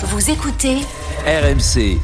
Vous écoutez RMC.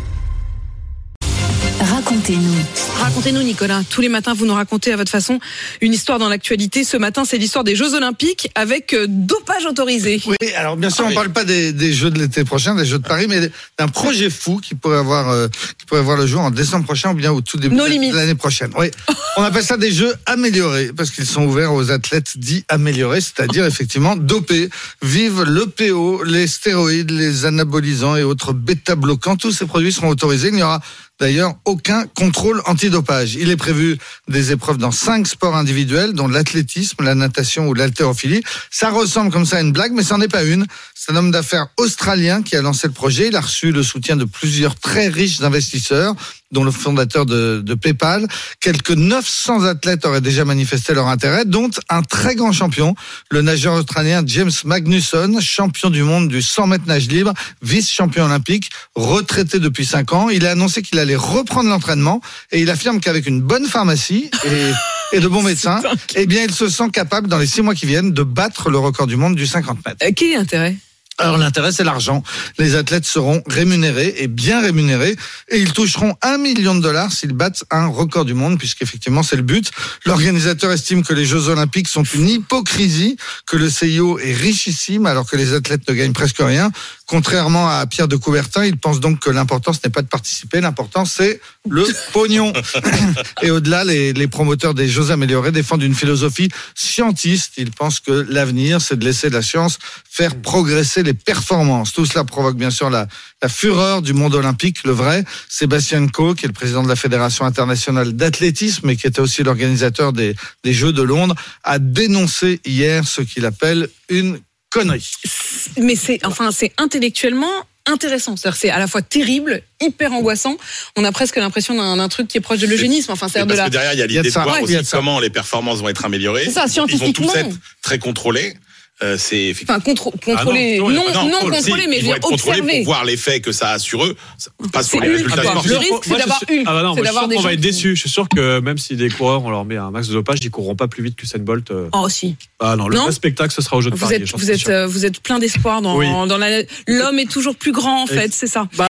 Racontez-nous. Racontez-nous, Nicolas. Tous les matins, vous nous racontez à votre façon une histoire dans l'actualité. Ce matin, c'est l'histoire des Jeux Olympiques avec euh, dopage autorisé. Oui, alors bien sûr, on ne parle pas des, des Jeux de l'été prochain, des Jeux de Paris, mais d'un projet fou qui pourrait avoir, euh, qui pourrait voir le jour en décembre prochain ou bien au tout début No de l'année prochaine. Oui, on appelle ça des Jeux améliorés parce qu'ils sont ouverts aux athlètes dits améliorés, c'est-à-dire effectivement dopés. Vive le PO, les stéroïdes, les anabolisants et autres bêta-bloquants. Tous ces produits seront autorisés. Il n'y aura D'ailleurs, aucun contrôle antidopage. Il est prévu des épreuves dans cinq sports individuels, dont l'athlétisme, la natation ou l'haltérophilie. Ça ressemble comme ça à une blague, mais c'en est pas une. C'est un homme d'affaires australien qui a lancé le projet. Il a reçu le soutien de plusieurs très riches investisseurs, dont le fondateur de, de PayPal. Quelques 900 athlètes auraient déjà manifesté leur intérêt, dont un très grand champion, le nageur australien James Magnusson, champion du monde du 100 mètres nage libre, vice-champion olympique, retraité depuis 5 ans. Il a annoncé qu'il allait reprendre l'entraînement et il affirme qu'avec une bonne pharmacie et, et de bons médecins, eh bien, il se sent capable, dans les 6 mois qui viennent, de battre le record du monde du 50 mètres. Euh, quel est l'intérêt? Alors l'intérêt, c'est l'argent. Les athlètes seront rémunérés et bien rémunérés et ils toucheront un million de dollars s'ils battent un record du monde, puisqu'effectivement c'est le but. L'organisateur estime que les Jeux Olympiques sont une hypocrisie, que le CIO est richissime alors que les athlètes ne gagnent presque rien. Contrairement à Pierre de Coubertin, il pense donc que l'important ce n'est pas de participer, l'important c'est le pognon. et au-delà, les, les promoteurs des Jeux améliorés défendent une philosophie scientiste. Ils pensent que l'avenir, c'est de laisser la science faire progresser les performances. Tout cela provoque bien sûr la, la fureur du monde olympique, le vrai. Sébastien Coe, qui est le président de la Fédération internationale d'athlétisme et qui était aussi l'organisateur des, des Jeux de Londres, a dénoncé hier ce qu'il appelle une connerie. Mais c'est enfin, c'est intellectuellement intéressant. C'est-à-dire, c'est à la fois terrible, hyper angoissant. On a presque l'impression d'un truc qui est proche de l'eugénisme. Enfin, c'est de parce la. que derrière, il y a Il y a l'idée de voir Ouais, de aussi comment les performances vont être améliorées. C'est ça, Ils vont tous scientifiquement. être très contrôlés. Euh, c'est effectivement. Enfin, contr- contrôler, Ah non, non, contrôler, Si, mais je veux observer. pour voir l'effet que ça a sur eux, pas sur les résultats ah bah, sportifs. le risque, c'est d'avoir eu. Ah bah non, C'est d'avoir des qu'on va être qui- déçus. Je suis sûr que même si des coureurs, on leur met un max de dopage, ils courront pas plus vite que Usain Bolt. euh. Oh, si. Ah non, le Non? vrai spectacle, ce sera au jeu de Vous Paris. êtes, vous êtes, euh, vous êtes plein d'espoir dans, Oui. dans la. L'homme est toujours plus grand, en fait, c'est ça.